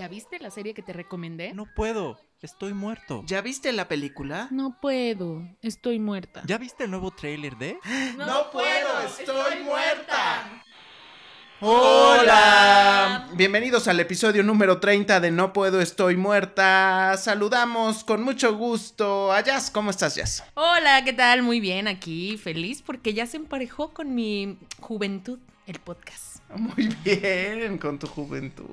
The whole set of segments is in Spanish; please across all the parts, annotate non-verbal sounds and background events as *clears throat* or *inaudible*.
¿Ya viste la serie que te recomendé? No puedo, estoy muerto. ¿Ya viste la película? No puedo, estoy muerta. ¿Ya viste el nuevo tráiler de? *gasps* No puedo, estoy muerta. Hola. Hola, bienvenidos al episodio número 30 de No Puedo, Estoy Muerta. Saludamos con mucho gusto a Jazz. ¿Cómo estás, Jazz? Hola, ¿qué tal? Muy bien, aquí feliz porque ya se emparejó con mi juventud el podcast. Muy bien, con tu juventud.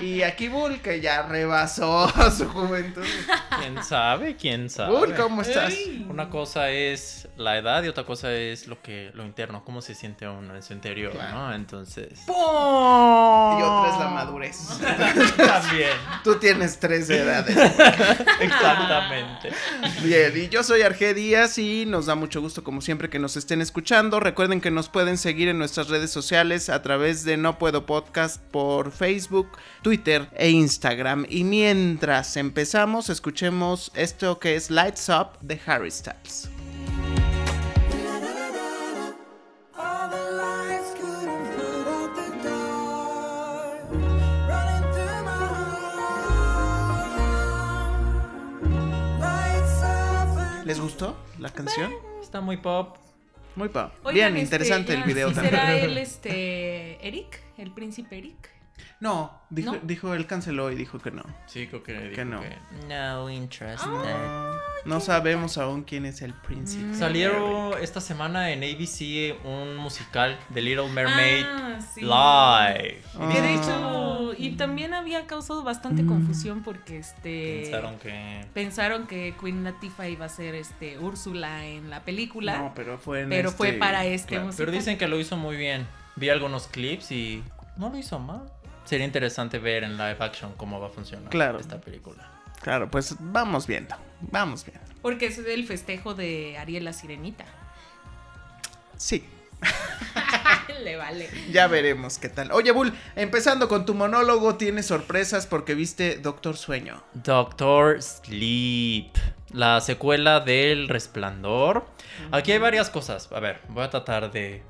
Y aquí Bull, que ya rebasó *laughs* su juventud. ¿Quién sabe? ¿Quién sabe? Bull, ¿cómo estás? Una cosa es la edad y otra cosa es lo que lo interno, cómo se siente uno en su interior, Claro. ¿no? Entonces. Y otra es la madurez. *laughs* También. Tú tienes tres edades. *laughs* Exactamente. Bien, y yo soy Arge Díaz y nos da mucho gusto como siempre que nos estén escuchando. Recuerden que nos pueden seguir en nuestras redes sociales a través de No Puedo Podcast por Facebook, Twitter e Instagram. Y mientras empezamos, escuchemos esto que es Lights Up de Harry Styles. ¿Les gustó la canción? Está muy pop. Muy pa. Oigan, Bien, este, interesante el ya, video ¿sí también. ¿Será *laughs* él este Eric? ¿El príncipe Eric? No, dijo, ¿No? dijo, él canceló y dijo que no. Sí, creo que dijo Que no. No interest. No sabemos aún quién es el príncipe. Mm. Salieron esta semana en ABC un musical de Little Mermaid Ah, sí. Live. Ah. Que de Y hecho, y también había causado bastante confusión porque este pensaron que pensaron que Queen Latifah iba a ser este Úrsula en la película, No, pero fue en pero fue este- para este claro. musical. Pero dicen que lo hizo muy bien. Vi algunos clips y no lo hizo mal. Sería interesante ver en live action cómo va a funcionar Claro. esta película. Claro, pues vamos viendo. Vamos viendo. Porque es el festejo de Ariel la Sirenita. Sí. *laughs* Le vale. Ya veremos qué tal. Oye, Bull, empezando con tu monólogo, tienes sorpresas porque viste Doctor Sueño. Doctor Sleep, la secuela del Resplandor. Aquí hay varias cosas. A ver, voy a tratar de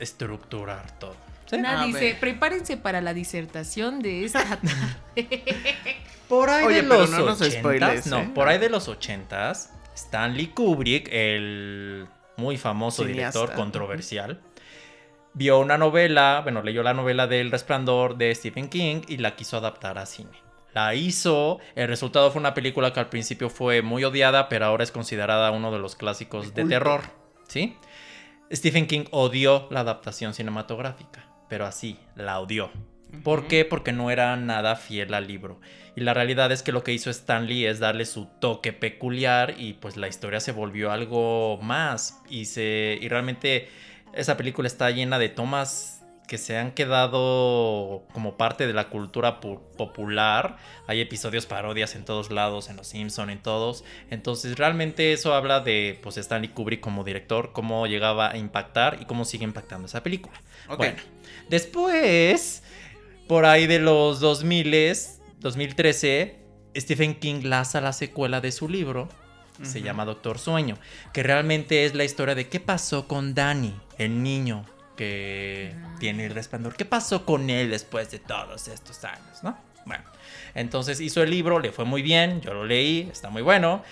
estructurar todo. ¿Sí? A dice, ver. prepárense para la disertación de esta *laughs* tarde. Por ahí Oye, de los no nos 80s, spoiles, no, ¿eh? por ahí de los 80s, Stanley Kubrick, el muy famoso Cineasta. director controversial, vio una novela, bueno, leyó la novela del Resplandor de Stephen King y la quiso adaptar a cine. La hizo, el resultado fue una película que al principio fue muy odiada, pero ahora es considerada uno de los clásicos de terror, ¿sí? Stephen King odió la adaptación cinematográfica, pero así, la odió. ¿Por qué? Porque no era nada fiel al libro. Y la realidad es que lo que hizo Stanley es darle su toque peculiar y pues la historia se volvió algo más. Y, se, y realmente esa película está llena de tomas que se han quedado como parte de la cultura pu- popular. Hay episodios parodias en todos lados, en Los Simpson, en todos. Entonces realmente eso habla de pues Stanley Kubrick como director, cómo llegaba a impactar y cómo sigue impactando esa película. Bueno, después, por ahí de los 2000, 2013, Stephen King lanza la secuela de su libro. Se Ujú. llama Doctor Sueño, que realmente es la historia de qué pasó con Danny, el niño que Mm. tiene el resplandor. ¿Qué pasó con él después de todos estos años, no? Bueno, entonces hizo el libro, le fue muy bien, yo lo leí, está muy bueno.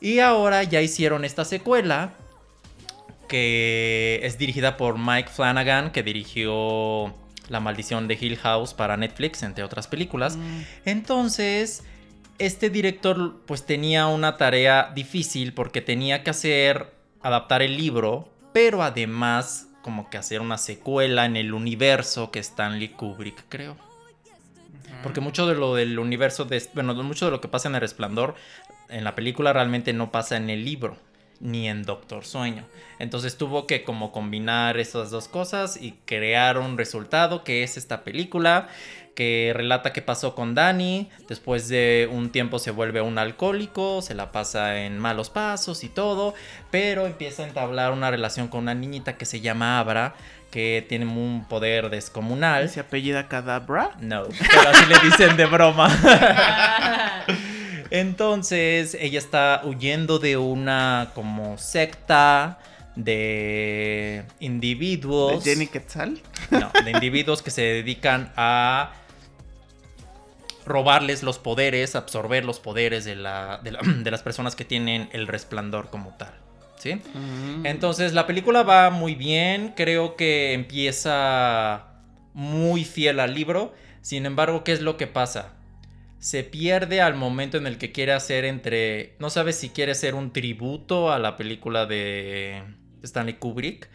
Y ahora ya hicieron esta secuela que es dirigida por Mike Flanagan, que dirigió La maldición de Hill House para Netflix, entre otras películas. Mm. Entonces, este director pues tenía una tarea difícil porque tenía que hacer, adaptar el libro, pero además como que hacer una secuela en el universo que Stanley Kubrick creó. Porque mucho de lo del universo, de, bueno, mucho de lo que pasa en El Resplandor, en la película realmente no pasa en el libro, ni en Doctor Sueño. Entonces tuvo que como combinar esas dos cosas y crear un resultado que es esta película que relata qué pasó con Danny. Después de un tiempo se vuelve un alcohólico, se la pasa en malos pasos y todo, pero empieza a entablar una relación con una niñita que se llama Abra, que tiene un poder descomunal. ¿Se apellida Cadabra? No, pero así le dicen de broma. *laughs* Entonces, ella está huyendo de una como secta de ¿De individuos. Jenny Quetzal? No, de individuos que se dedican a robarles los poderes, absorber los poderes de, la- de la- *clears throat* de las personas que tienen el resplandor como tal. ¿Sí? Mm. Entonces la película va muy bien, creo que empieza muy fiel al libro, sin embargo, ¿qué es lo que pasa? Se pierde al momento en el que quiere hacer entre, no sabes si quiere hacer un tributo a la película de Stanley Kubrick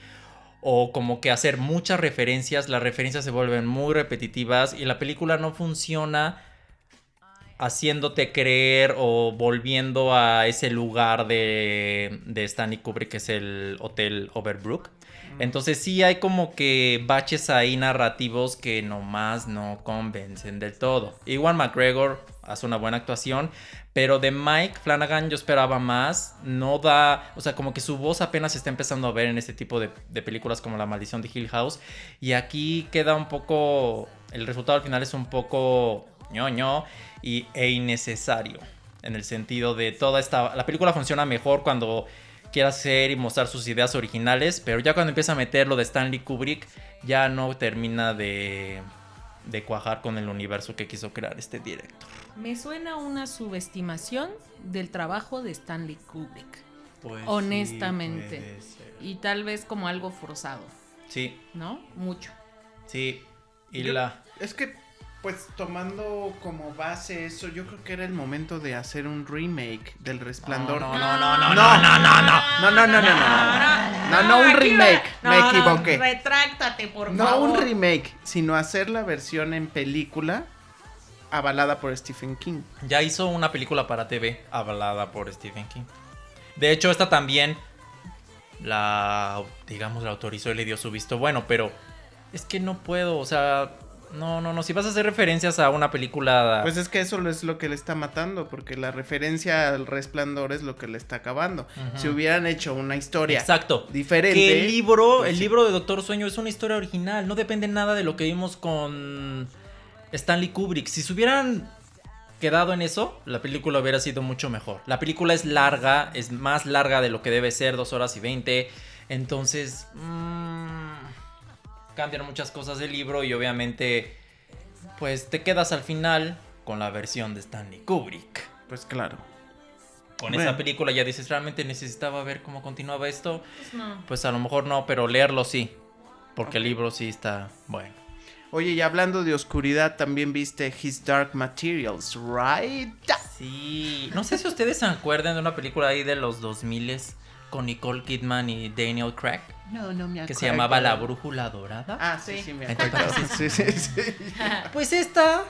o como que hacer muchas referencias, las referencias se vuelven muy repetitivas y la película no funciona haciéndote creer o volviendo a ese lugar de, de Stanley Kubrick, que es el Hotel Overbrook. Entonces sí hay como que baches ahí narrativos que nomás no convencen del todo. Igual McGregor hace una buena actuación, pero de Mike Flanagan yo esperaba más. No da, o sea, como que su voz apenas se está empezando a ver en este tipo de, de películas como La Maldición de Hill House. Y aquí queda un poco, el resultado al final es un poco ñoño y, e innecesario. En el sentido de toda esta... La película funciona mejor cuando quiere hacer y mostrar sus ideas originales, pero ya cuando empieza a meter lo de Stanley Kubrick, ya no termina de, de cuajar con el universo que quiso crear este director. Me suena una subestimación del trabajo de Stanley Kubrick. Pues Honestamente. Y tal vez como algo forzado, Sí, ¿no? Mucho. sí. Y Yo- la... Es que, pues tomando como base eso, yo creo que era el momento de hacer un remake del Resplandor. No, no, no, no, no, no, no, no, no. No, no, no, no, no. No, no, un remake. Me no, no, equivoqué. retráctate, por No favor. un remake, sino hacer la versión en película avalada por Stephen King. Ya hizo una película para TV hablada por Stephen King. De hecho, esta también la, digamos, la autorizó y le dio su visto bueno, pero es que no puedo, o sea, no, no, no, si vas a hacer referencias a una película... Pues es que eso es lo que le está matando, porque la referencia al resplandor es lo que le está acabando. Si hubieran hecho una historia Exacto. diferente. Que el libro, pues el sí. libro de Doctor Sueño es una historia original, no depende nada de lo que vimos con Stanley Kubrick. Si se hubieran quedado en eso, la película hubiera sido mucho mejor. La película es larga, es más larga de lo que debe ser, dos horas y veinte. Entonces, mm, cambian muchas cosas del libro y obviamente, pues te quedas al final con la versión de Stanley Kubrick. Pues claro. Con Bueno. esa película ya dices, realmente necesitaba ver cómo continuaba esto. Pues no. Pues a lo mejor no, pero leerlo sí. Porque el libro sí está bueno. Oye, y hablando de oscuridad, también viste His Dark Materials, right? Sí. No sé si ustedes se acuerdan de una película ahí de los 2000 con Nicole Kidman y Daniel Craig. No, no me Que acuerdo. se llamaba La Brújula Dorada. Ah, sí, Sí. sí, me Entonces, acuerdo. Sí, sí, sí. *laughs* Pues esta.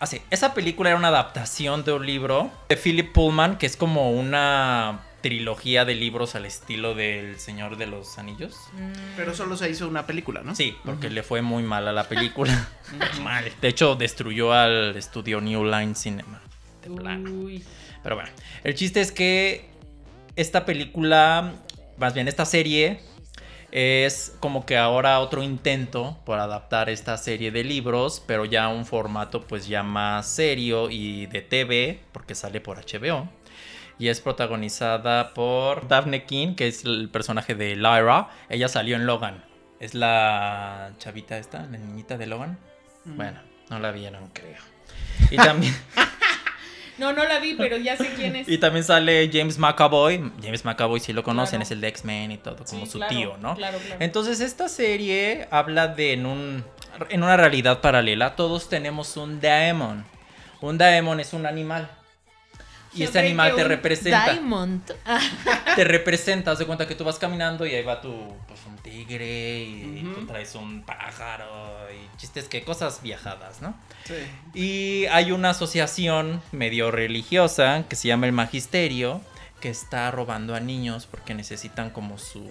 Así, esa película era una adaptación de un libro de Philip Pullman, que es como una trilogía de libros al estilo del Señor de los Anillos. Mm, Pero solo se hizo una película, ¿no? Sí, porque le fue muy mal a la película. *laughs* *laughs* mal. De hecho, destruyó al estudio New Line Cinema. De plano. Uy. Pero bueno, el chiste es que esta película, más bien esta serie, es como que ahora otro intento por adaptar esta serie de libros, pero ya a un formato pues ya más serio y de TV, porque sale por HBO. Y es protagonizada por Daphne King, que es el personaje de Lyra. Ella salió en Logan. Es la chavita esta, la niñita de Logan. Ujú. Bueno, no la vieron, creo. Y *laughs* también... No, no la vi, pero ya sé quién es. *laughs* Y también sale James McAvoy. James McAvoy, si lo conocen, Claro. es el de X-Men y todo, como Sí, su claro, tío, ¿no? Claro, claro. Entonces, esta serie habla de en, un, en una realidad paralela. Todos tenemos un daemon. Un daemon es un animal. Y ese animal te representa. Diamond. *laughs* Te representa. Haz de cuenta que tú vas caminando y ahí va tu, pues, un tigre y tú traes un pájaro y chistes que cosas viajadas, ¿no? Sí. Y hay una asociación medio religiosa que se llama el Magisterio, que está robando a niños porque necesitan como su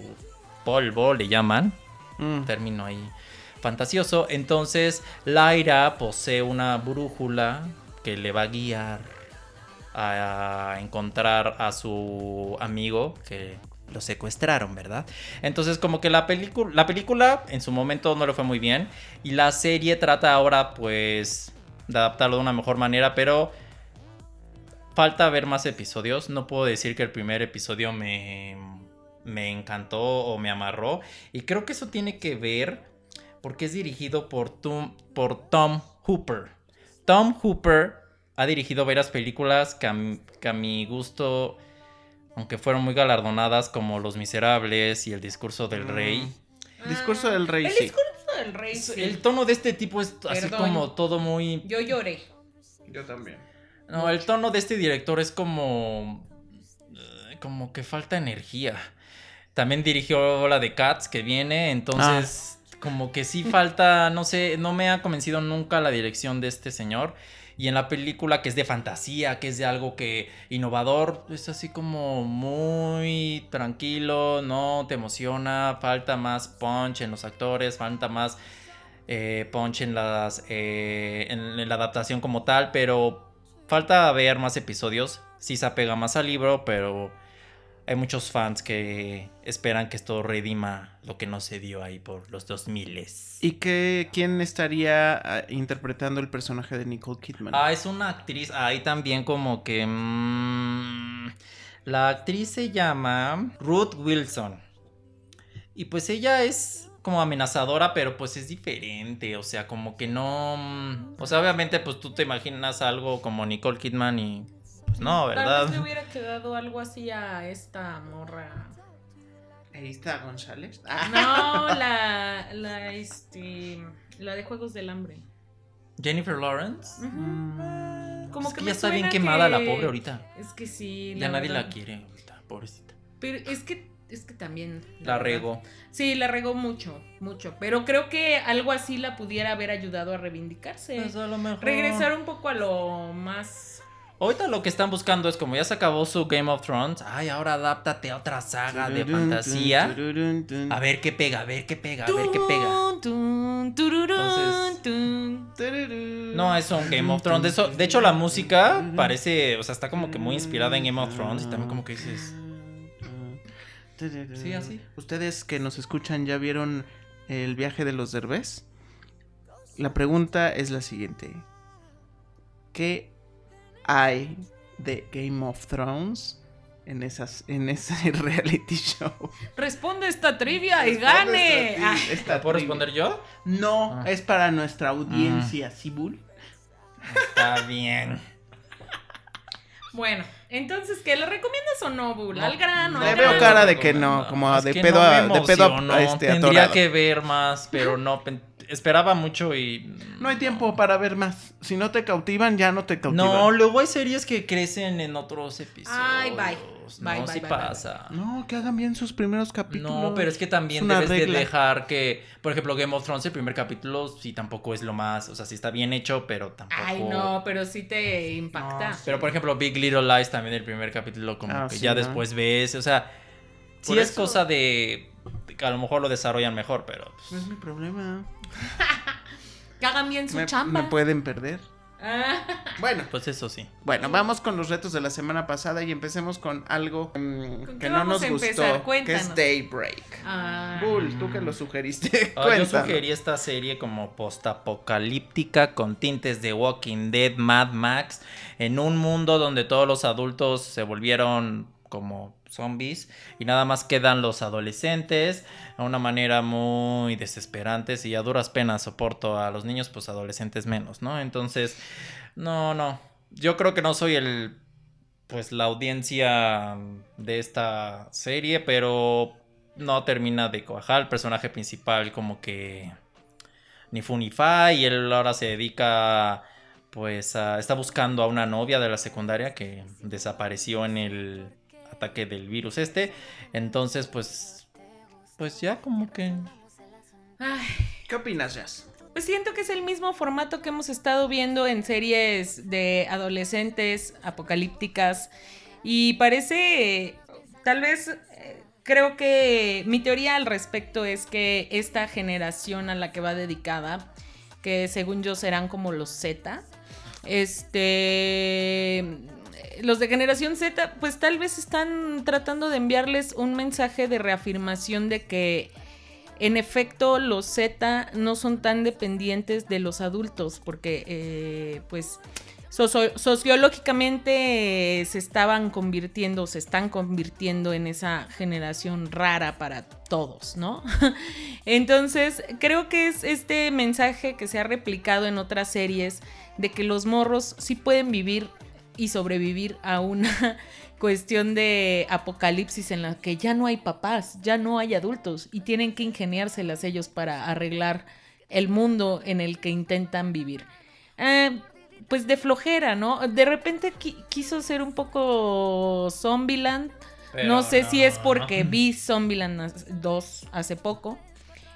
polvo, le llaman, Mm. término ahí fantasioso. Entonces, Laira posee una brújula que le va a guiar a encontrar a su amigo que lo secuestraron, ¿verdad? Entonces, como que la película, la película en su momento no le fue muy bien y la serie trata ahora, pues, de adaptarlo de una mejor manera, pero falta ver más episodios. No puedo decir que el primer episodio me, me encantó o me amarró. Y creo que eso tiene que ver porque es dirigido por Tom, por Tom Hooper. Tom Hooper ha dirigido varias películas que a, mi- que a mi gusto, aunque fueron muy galardonadas, como Los Miserables y El Discurso del Mm. Rey. Discurso del rey, El sí. discurso del rey. Sí. El tono de este tipo es así como todo muy... Yo lloré. Yo también. No, el tono de este director es como... eh, Como que falta energía. También dirigió la de Cats que viene, entonces como que sí falta, no sé, no me ha convencido nunca la dirección de este señor. Y en la película que es de fantasía, que es de algo que innovador, es así como muy tranquilo, no te emociona, falta más punch en los actores, falta más eh, punch en las eh, en, en la adaptación como tal, pero falta ver más episodios. Sí se apega más al libro, pero hay muchos fans que esperan que esto redima lo que no se dio ahí por los 2000 ¿Y qué, quién estaría ah, interpretando el personaje de Nicole Kidman? Ah, es una actriz ahí también como que... mm, la actriz se llama Ruth Wilson. Y pues ella es como amenazadora, pero pues es diferente. O sea, como que no... mm, O sea, obviamente pues tú te imaginas algo como Nicole Kidman y... Pues no, Tal vez ¿verdad? le hubiera quedado algo así a esta morra. Está González. Ah. No, la, *laughs* la, este, la de Juegos del Hambre. Jennifer Lawrence. Mm, Como es que ya está bien quemada la pobre ahorita. Es que sí. Ya nadie verdad. la quiere ahorita, pobrecita. Pero es que, es que también. La verdad. regó. Sí, la regó mucho, mucho. Pero creo que algo así la pudiera haber ayudado a reivindicarse. Pues a lo mejor. Regresar un poco a lo más. Ahorita lo que están buscando es como ya se acabó su Game of Thrones. Ay, ahora adáptate a otra saga de fantasía. A ver qué pega, a ver qué pega, a ver qué pega. Entonces-. No, es un Game of Thrones. De, eso- de hecho, la música parece, o sea, está como que muy inspirada en Game of Thrones. Y también como que dices, Sí, así. Ustedes que nos escuchan ya vieron el viaje de los derbés. La pregunta es la siguiente. ¿Qué hay de Game of Thrones en esas en ese *laughs* reality show? Responde esta trivia y gane. Esta- Ah, esta ¿la puedo trivia. responder yo? No, Ah. es para nuestra audiencia, Sibul. Está bien. Bueno, entonces, ¿qué le recomiendas o no, Bull? No, Al grano, no, Le veo cara de que no, como Es de que pedo no a- de pedo a- este Tendría atorado. que ver más, pero no. *laughs* Esperaba mucho y. No hay tiempo para ver más. Si no te cautivan, ya no te cautivan. No, luego hay series que crecen en otros episodios. Ay, bye. No, Bye, bye, sí bye, pasa. No, que hagan bien sus primeros capítulos. No, pero es que también Es debes de dejar que, por ejemplo, Game of Thrones, el primer capítulo, sí tampoco es lo más, o sea, sí está bien hecho, pero tampoco... Ay, no, pero sí te impacta. No, Pero, por ejemplo, Big Little Lies también el primer capítulo como Ah, que sí, ya ¿no? después ves, o sea, sí Por es eso- cosa de a lo mejor lo desarrollan mejor, pero... pues, No es mi problema. *laughs* Que hagan bien su Me, chamba. me pueden perder. Ah, Bueno, Pues eso sí. bueno, vamos con los retos de la semana pasada y empecemos con algo mm, ¿Con que qué no vamos nos a gustó, empezar? que es. Daybreak. ah. Bull, tú que lo sugeriste. Ah, yo *laughs* sugerí esta serie como postapocalíptica con tintes de Walking Dead, Mad Max, en un mundo donde todos los adultos se volvieron como zombies y nada más quedan los adolescentes a una manera muy desesperante y a duras penas soporto a los niños pues adolescentes menos, ¿no? Entonces, no, no, yo creo que no soy el pues la audiencia de esta serie, pero no termina de cuajar. El personaje principal como que ni fu ni fa y él ahora se dedica pues está buscando a una novia de la secundaria que desapareció en el ataque del virus este. Entonces pues pues ya como que Ay, ¿Qué opinas, Jazz? Pues siento que es el mismo formato que hemos estado viendo en series de adolescentes apocalípticas y parece, tal vez, eh, creo que mi teoría al respecto es que esta generación a la que va dedicada, que según yo serán como los Z, este... Los de generación Z, pues tal vez están tratando de enviarles un mensaje de reafirmación de que en efecto, los Z no son tan dependientes de los adultos, porque, eh, pues, socio- sociológicamente se estaban convirtiendo, se están convirtiendo en esa generación rara para todos, ¿no? *laughs* Entonces, creo que es este mensaje que se ha replicado en otras series de que los morros sí pueden vivir y sobrevivir a una *laughs* cuestión de apocalipsis en la que ya no hay papás, ya no hay adultos y tienen que ingeniárselas ellos para arreglar el mundo en el que intentan vivir. Eh, pues de flojera, ¿no? De repente qui- quiso ser un poco Zombieland. Pero no sé si es no. porque *laughs* vi Zombieland as- 2 hace poco.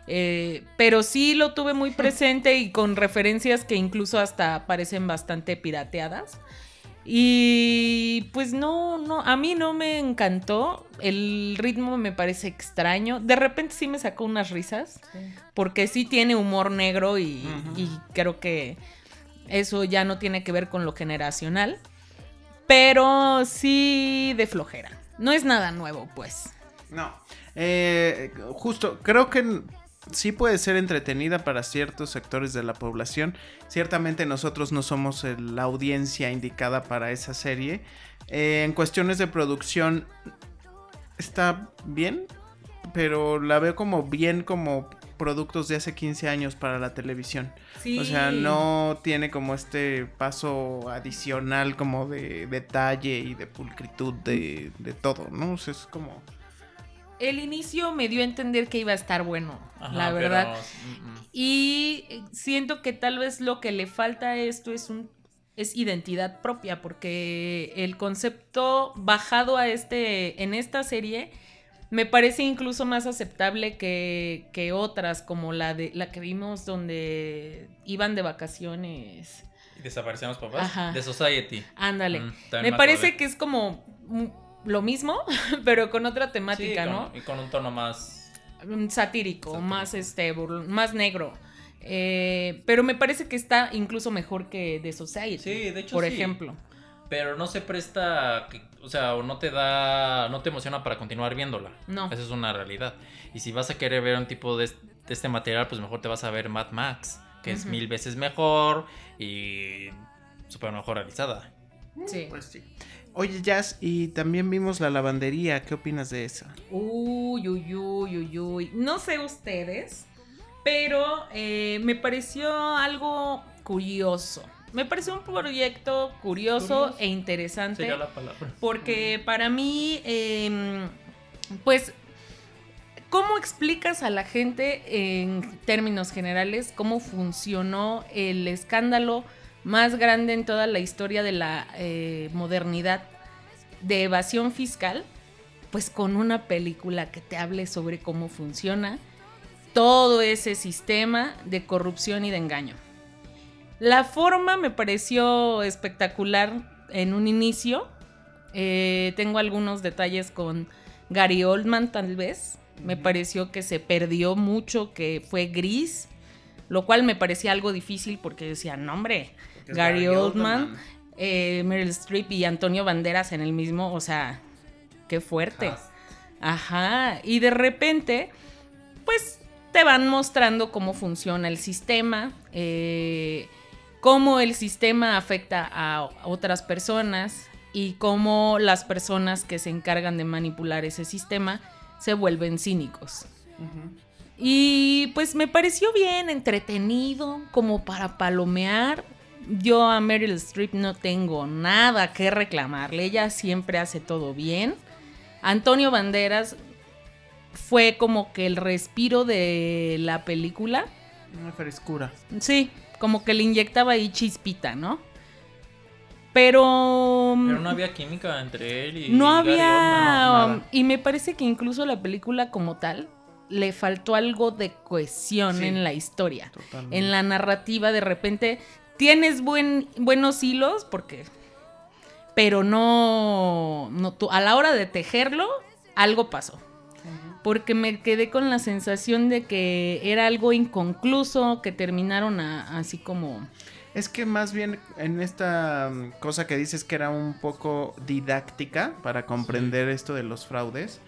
Eh, pero sí lo tuve muy presente y con referencias que incluso hasta parecen bastante pirateadas. Y pues no, no, a mí no me encantó. El ritmo me parece extraño. De repente sí me sacó unas risas. Porque sí tiene humor negro y, creo que eso ya no tiene que ver con lo generacional. Pero sí de flojera. No es nada nuevo, pues. No. Eh, justo, creo que sí puede ser entretenida para ciertos sectores de la población. Ciertamente nosotros no somos la audiencia indicada para esa serie. Eh, en cuestiones de producción está bien, pero la veo como bien como productos de hace 15 años para la televisión. Sí. O sea, no tiene como este paso adicional como de detalle y de pulcritud de, de todo, ¿no? O sea, es como... El inicio me dio a entender que iba a estar bueno, Ajá, la pero, verdad. mm, mm. Y siento que tal vez lo que le falta a esto es un es identidad propia porque el concepto bajado a este en esta serie me parece incluso más aceptable que, que otras como la de la que vimos donde iban de vacaciones. ¿Y desaparecían los papás? Ajá. De Society. Ándale. Mm, me parece que es como lo mismo, *laughs* pero con otra temática, Sí, ¿no? Y con un tono más. Satírico, Satírico. más este más negro. Eh, pero me parece que está incluso mejor que The Society. Sí, de hecho Por sí. ejemplo. Pero no se presta. O sea, o no te da. No te emociona para continuar viéndola. No. Esa es una realidad. Y si vas a querer ver un tipo de, de este material, pues mejor te vas a ver Mad Max. Que es mil veces mejor. Y. Súper mejor realizada. Sí. Pues sí. Oye, Jazz, y también vimos la lavandería. ¿Qué opinas de eso? Uy, uy, uy, uy, uy. No sé ustedes, pero eh, me pareció algo curioso. Me pareció un proyecto curioso, Curioso. e interesante. Sería la palabra. Porque para mí, em, pues, ¿cómo explicas a la gente en términos generales cómo funcionó el escándalo más grande en toda la historia de la eh, modernidad de evasión fiscal? Pues con una película que te hable sobre cómo funciona todo ese sistema de corrupción y de engaño. La forma me pareció espectacular en un inicio. Eh, tengo algunos detalles con Gary Oldman tal vez. Me pareció que se perdió mucho, que fue gris, lo cual me parecía algo difícil porque decía, no hombre, Gary, Gary Oldman, Oldman. eh, Meryl Streep y Antonio Banderas en el mismo, o sea, qué fuerte. Ajá, y de repente, pues te van mostrando cómo funciona el sistema, eh, cómo el sistema afecta a otras personas y cómo las personas que se encargan de manipular ese sistema se vuelven cínicos. Ujú. Y pues me pareció bien, entretenido, como para palomear. Yo a Meryl Streep no tengo nada que reclamarle, ella siempre hace todo bien. Antonio Banderas fue como que el respiro de la película. Una frescura. Sí, como que le inyectaba ahí chispita, ¿no? Pero... Pero no había química entre él y. No Gary había... Oldman. nada. y me parece que incluso la película como tal le faltó algo de cohesión Sí. en la historia. Totalmente. En la narrativa de repente tienes buen, buenos hilos porque... Pero no, no... tú- A la hora de tejerlo, algo pasó. Porque me quedé con la sensación de que era algo inconcluso, que terminaron a- así como... Es que más bien en esta mm, cosa que dices que era un poco didáctica para comprender esto de los fraudes,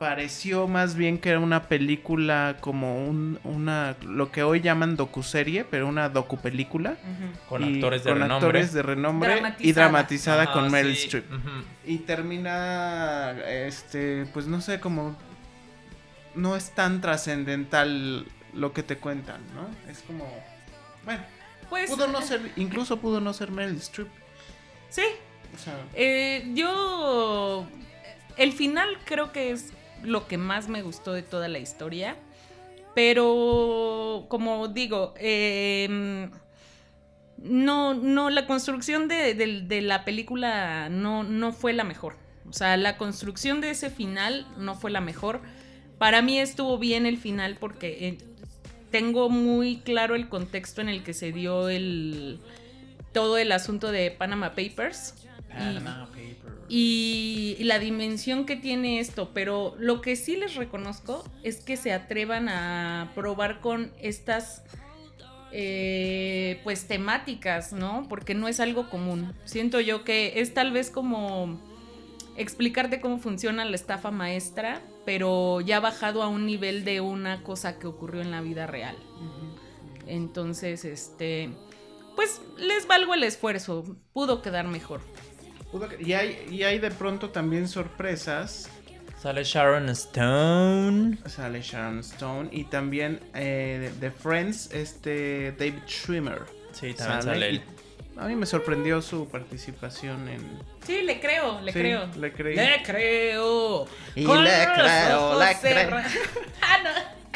pareció más bien que era una película como un, una, lo que hoy llaman docuserie, pero una docupelícula. Ujú. Con actores de con renombre. actores de renombre y Dramatizada. con Meryl sí, Streep. ujú. Y termina, este, pues no sé, como no es tan trascendental lo que te cuentan, ¿no? Es como, bueno, Pues, pudo no ser, incluso pudo no ser Meryl Streep. sí, O sea, Eh, yo. El final creo que es lo que más me gustó de toda la historia. Pero, como digo, eh, no, no, la construcción de, de- la película no, no fue la mejor. O sea, la construcción de ese final no fue la mejor. Para mí estuvo bien el final porque eh, tengo muy claro el contexto en el que se dio el todo el asunto de Panama Papers. Y- y, y la dimensión que tiene esto, pero lo que sí les reconozco es que se atrevan a probar con estas eh, pues temáticas, ¿no? Porque no es algo común. Siento yo que es tal vez como explicarte cómo funciona la estafa maestra, pero ya bajado a un nivel de una cosa que ocurrió en la vida real. Entonces, este, pues les valgo el esfuerzo, pudo quedar mejor. Y hay, y hay de pronto también sorpresas. Sale Sharon Stone. Sale Sharon Stone y también eh, de, Friends, este David Schwimmer. Sí, también sale él. A mí me sorprendió su participación en. Sí, le creo, le Sí, creo. le creí. Le creo. Y Con le creo, le creo. *laughs* Ah, no.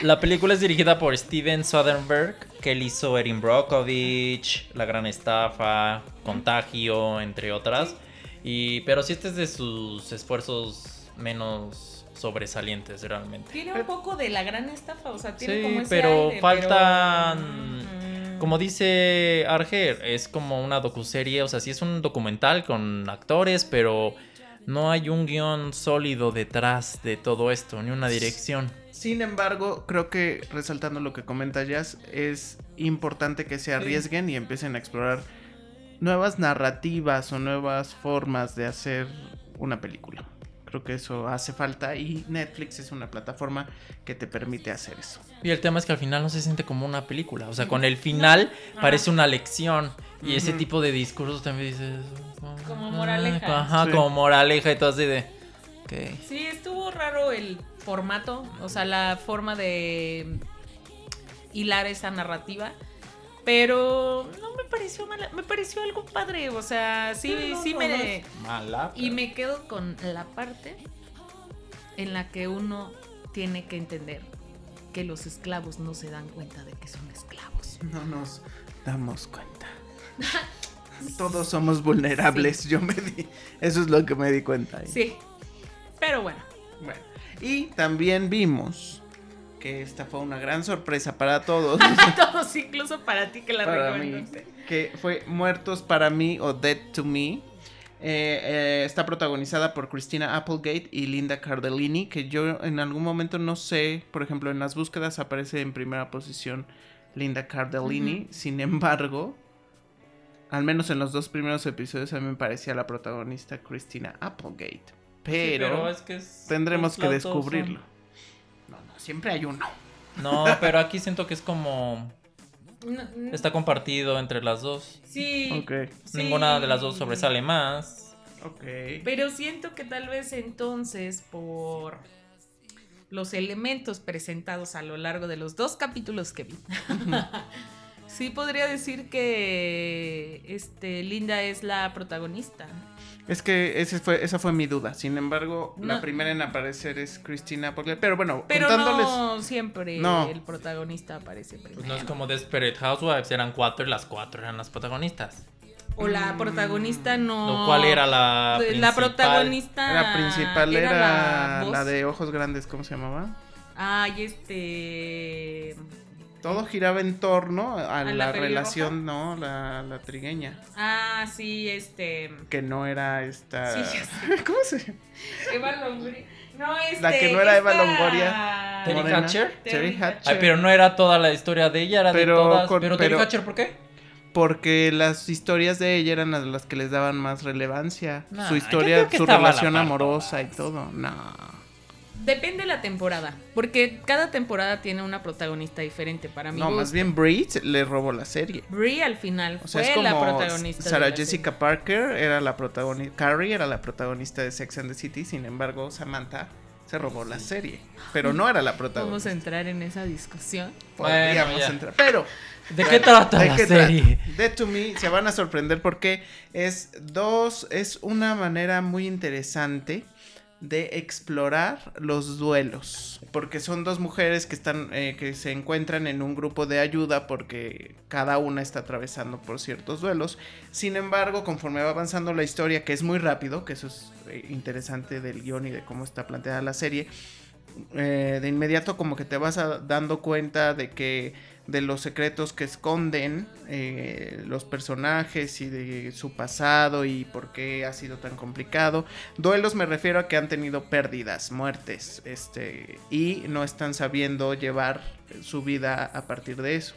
La película es dirigida por Steven Soderbergh, que él hizo Erin Brockovich, La Gran Estafa, Contagio, entre otras. Y, pero sí este es de sus esfuerzos menos sobresalientes realmente. Tiene un poco de la gran estafa, o sea, tiene como Sí, ese pero aire, faltan... pero- Como dice Arger, es como una docuserie, o sea, sí es un documental con actores, pero no hay un guion sólido detrás de todo esto, ni una dirección. Sin embargo, creo que resaltando lo que comenta Jazz, es importante que se arriesguen y empiecen a explorar nuevas narrativas o nuevas formas de hacer una película. Creo que eso hace falta y Netflix es una plataforma que te permite hacer eso. Y el tema es que al final no se siente como una película. O sea, con el final parece una lección. Y ese tipo de discursos también dices. Como ah, moraleja. Ajá, Sí. como moraleja y todo así de. Sí, estuvo raro el formato, o sea, la forma de hilar esa narrativa. Pero no me pareció mala, me pareció algo padre, o sea, sí, no, sí no, me... no. Y me quedo con la parte en la que uno tiene que entender que los esclavos no se dan cuenta de que son esclavos. No nos damos cuenta. *laughs* Todos somos vulnerables, yo me di. Eso es lo que me di cuenta. ahí. Sí. Pero bueno. Bueno, y también vimos que esta fue una gran sorpresa para todos. *laughs* Todos, incluso para ti que la para mí, recomendaste. que fue Muertos para mí o Dead to Me. Eh, eh, está protagonizada por Christina Applegate y Linda Cardellini, que yo en algún momento no sé, por ejemplo, en las búsquedas aparece en primera posición Linda Cardellini, sin embargo, al menos en los dos primeros episodios a mí me parecía la protagonista Christina Applegate, Sí, pero, es que es- tendremos que descubrirlo. No, no, siempre hay uno. No, *laughs* pero aquí siento que es como. No, no, Está compartido entre las dos. Sí. Ok, sí. Ninguna de las dos sobresale más. ok. Pero siento que tal vez entonces por los elementos presentados a lo largo de los dos capítulos que vi. *laughs* sí podría decir que este Linda es la protagonista. Es que ese fue, esa fue mi duda. Sin embargo, la primera en aparecer es Christina Applegate. Pero bueno, Pero contándoles. no siempre No. el protagonista aparece primero. Pues no es como Desperate Housewives, eran cuatro y las cuatro eran las protagonistas. O la protagonista no. Lo cual era la principal. protagonista. La principal era, la, la, de ojos grandes, ¿cómo se llamaba? Ay, este. Todo giraba en torno a, ¿A la, relación, ¿no? La, la trigueña. Ah, sí, este. Que no era esta. Sí, ya sé. *laughs* ¿Cómo se llama? Eva Longoria. No, este. La que no era Eva esta- Longoria. Terry. Hatcher. Terry Hatcher. Ay, pero no era toda la historia de ella, era Pero de todas. con- pero Terry pero- Hatcher, ¿por qué? Porque las historias de ella eran las, las que les daban más relevancia. Nah, su historia, su relación amorosa y todo. No. Depende de la temporada, porque cada temporada tiene una protagonista diferente para mí. No, más bien Brie le robó la serie. Brie al final O sea, fue es como la protagonista. de Sarah la Jessica Parker era la protagonista, Carrie era la protagonista de Sex and the City, sin embargo, Samantha se robó la serie, pero no era la serie. *laughs* Vamos protagonista. a entrar en esa discusión. Podríamos Bueno, entrar, pero ¿De qué trata ¿De la qué trata? serie? Dead to Me se van a sorprender porque es dos, es una manera muy interesante de explorar los duelos, porque son dos mujeres que están, eh, que se encuentran en un grupo de ayuda porque cada una está atravesando por ciertos duelos. Sin embargo, conforme va avanzando la historia, que es muy rápido, que eso es eh, interesante del guion y de cómo está planteada la serie, eh, de inmediato como que te vas a- dando cuenta de que de los secretos que esconden eh, los personajes y de su pasado y por qué ha sido tan complicado. Duelos me refiero a que han tenido pérdidas, muertes, este, y no están sabiendo llevar su vida a partir de eso.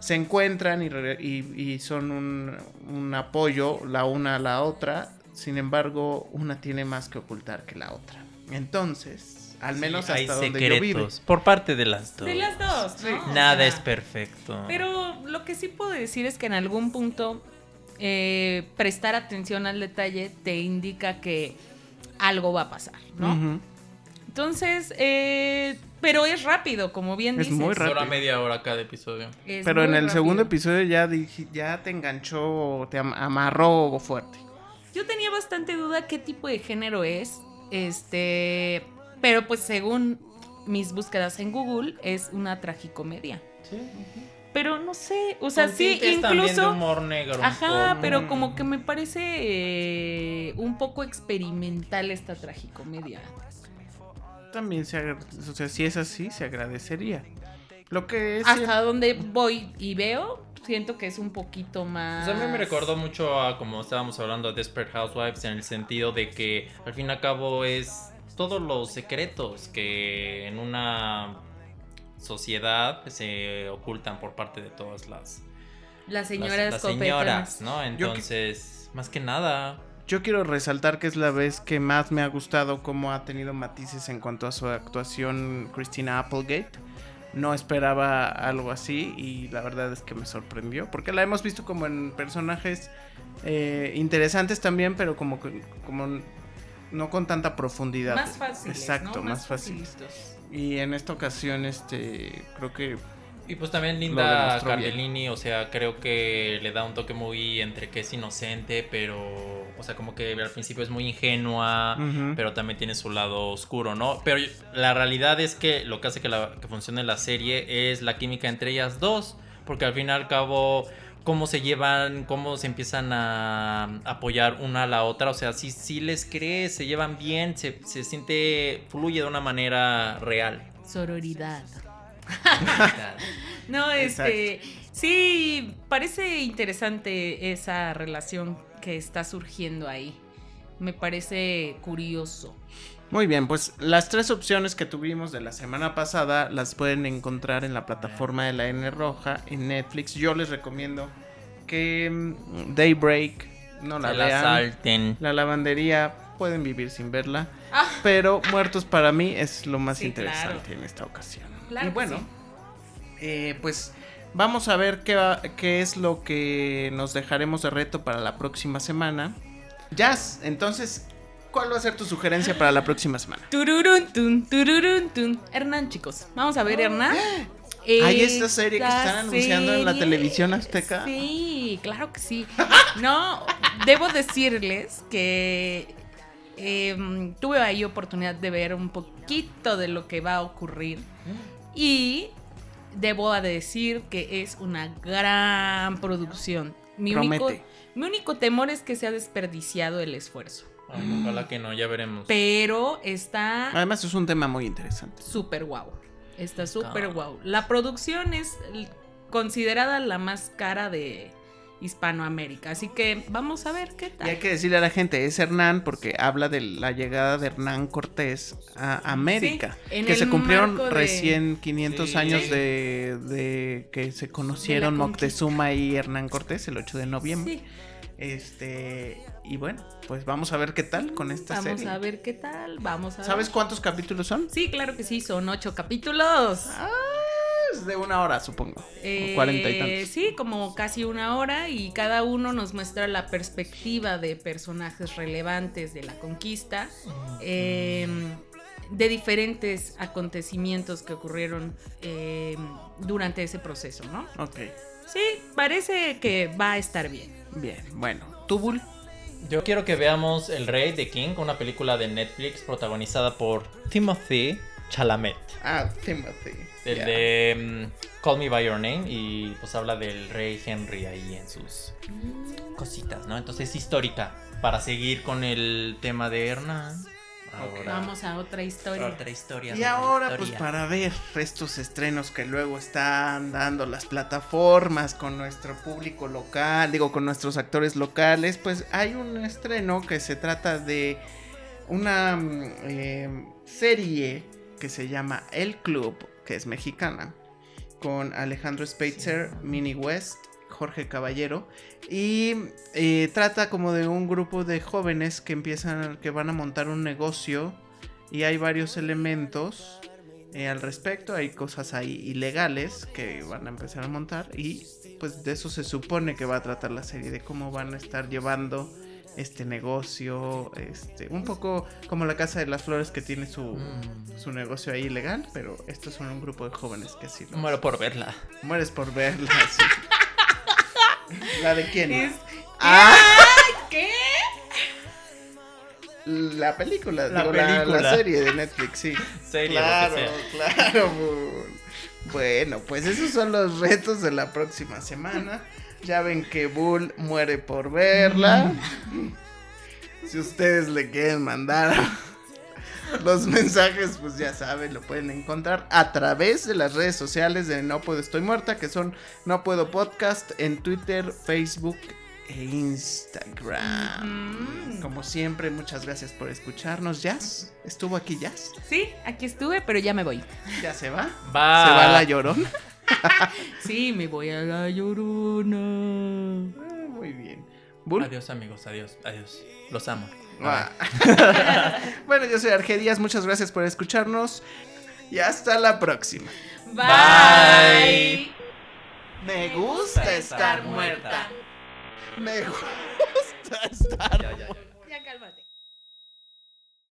Se encuentran y, y- y son un, un apoyo la una a la otra, sin embargo una tiene más que ocultar que la otra. Entonces, al menos Sí, hasta hay donde yo vivo. secretos por parte de las dos. De las dos, ¿no? O Nada sea, es perfecto. Pero lo que sí puedo decir es que en algún punto eh, prestar atención al detalle te indica que algo va a pasar, ¿no? Entonces, eh, pero es rápido, como bien Es dices. muy rápido. media hora cada episodio. Es Pero en el segundo episodio ya, dije- ya te enganchó, te am- amarró fuerte. Yo tenía bastante duda qué tipo de género es. Este. Pero pues según mis búsquedas en Google, es una tragicomedia. Pero no sé. O sea, sí, también de incluso. humor negro. Ajá, pero como que me parece eh, un poco experimental esta tragicomedia. También se agra- o sea, si es así, se agradecería. Lo que es Hasta donde voy y veo, siento que es un poquito más. Pues a mí me recordó mucho a como estábamos hablando a Desperate Housewives en el sentido de que al fin y al cabo es todos los secretos que en una sociedad se ocultan por parte de todas las, Las señoras las, señoras, ¿no? Que- Entonces, más que nada, Yo quiero resaltar que es la vez que más me ha gustado cómo ha tenido matices en cuanto a su actuación Christina Applegate. No esperaba algo así y la verdad es que me sorprendió porque la hemos visto como en personajes eh, interesantes también, pero como, que- como no con tanta profundidad. Más fáciles. Exacto, ¿no? más, fáciles. Y en esta ocasión, este, creo que Y pues también Linda bien. Cardellini, o sea, creo que le da un toque muy entre que es inocente, pero, o sea, como que al principio es muy ingenua, pero también tiene su lado oscuro, ¿no? Pero la realidad es que lo que hace que, la, que funcione la serie es la química entre ellas dos, porque al fin y al cabo, cómo se llevan, cómo se empiezan a apoyar una a la otra, o sea, si, si les crees, se llevan bien, se, se siente, fluye de una manera real. Sororidad. *laughs* No, este. Sí, parece interesante esa relación que está surgiendo ahí. Me parece curioso. Muy bien, pues las tres opciones que tuvimos de la semana pasada las pueden encontrar en la plataforma de la N Roja en Netflix. Yo les recomiendo que mm, Daybreak no la la vean. salten. La lavandería pueden vivir sin verla. Ah. Pero Muertos para mí es lo más Sí, interesante claro. en esta ocasión. Claro y bueno, sí. eh, pues vamos a ver qué, va- qué es lo que nos dejaremos de reto para la próxima semana. Jazz, entonces, ¿cuál va a ser tu sugerencia para la próxima semana? Tururun, tun, tururun, tun. Hernán, chicos. Vamos a ver, Hernán. *gasps* Hay esta serie que están anunciando en la televisión azteca. Sí, claro que sí. *laughs* No, debo decirles que em, tuve ahí oportunidad de ver un poquito de lo que va a ocurrir. Y debo decir que es una gran producción. Mi único, Promete. mi único temor es que se ha desperdiciado el esfuerzo. Ay, ojalá que no, ya veremos. Pero está Además es un tema muy interesante. súper guau. Está súper guau. La producción es considerada la más cara de Hispanoamérica. Así que vamos a ver qué Y tal. hay que decirle a la gente, es Hernán porque habla de la llegada de Hernán Cortés a América. Sí, en que el se cumplieron marco de- recién 500 Sí. años Sí. de, de que se conocieron. Moctezuma y Hernán Cortés el 8 de noviembre. Sí. Este, y bueno, pues vamos a ver qué tal con esta Vamos serie. a ver qué tal. Vamos a ¿Sabes ver. cuántos capítulos son? Sí, claro que sí, son ocho capítulos. Ah, es de una hora, supongo. Eh, o cuarenta y tantos. Sí, como casi una hora y cada uno nos muestra la perspectiva de personajes relevantes de la conquista, eh, de diferentes acontecimientos que ocurrieron eh, durante ese proceso, ¿no? Ok, Sí, parece que va a estar bien. Bien. Bueno, ¿tú, Bull? Yo quiero que veamos El Rey de King, una película de Netflix protagonizada por Timothy Chalamet. Ah, Timothy. El de mm, Call Me By Your Name y pues habla del rey Henry ahí en sus cositas, ¿no? Entonces es histórica para seguir con el tema de Hernán. Ahora, Vamos a otra historia. otra historia. Y ahora, pues para ver estos estrenos que luego están dando las plataformas con nuestro público local, digo, con nuestros actores locales, pues hay un estreno que se trata de una mm, eh, serie que se llama El Club, que es mexicana, con Alejandro Speitzer, Minnie West, Jorge Caballero, y eh, trata como de un grupo de jóvenes que empiezan, que van a montar un negocio y hay varios elementos eh, al respecto, hay cosas ahí ilegales que van a empezar a montar y pues de eso se supone que va a tratar la serie, de cómo van a estar llevando este negocio, este, un poco como la Casa de las Flores que tiene su, Mm. su negocio ahí ilegal, pero estos son un grupo de jóvenes que lo Muero por verla. Mueres por verla. *laughs* sí. *laughs* ¿La de quién? Es- Ah, ¿Qué? la película, La digo, la- La, película. serie de Netflix, sí. Serie, claro, lo que sea. claro. Bull. Bueno, pues esos son los retos de la próxima semana. Ya ven que Bull muere por verla. Si ustedes le quieren mandar los mensajes, pues ya saben, lo pueden encontrar a través de las redes sociales de No Puedo Estoy Muerta, que son No Puedo Podcast en Twitter, Facebook e Instagram. Mm. Como siempre, muchas gracias por escucharnos. Jazz, ¿estuvo aquí Jazz? Sí, aquí estuve, pero ya me voy. ¿Ya se va? Va. ¿Se va la llorona? *laughs* Sí, me voy a la llorona. Ah, muy bien. Bull. Adiós, amigos. Adiós. Adiós. Los amo. Ah. *laughs* bueno, yo soy Arge Díaz, muchas gracias por escucharnos y hasta la próxima. Bye. Me gusta estar muerta. Me gusta *laughs* estar Ya, ya, ya.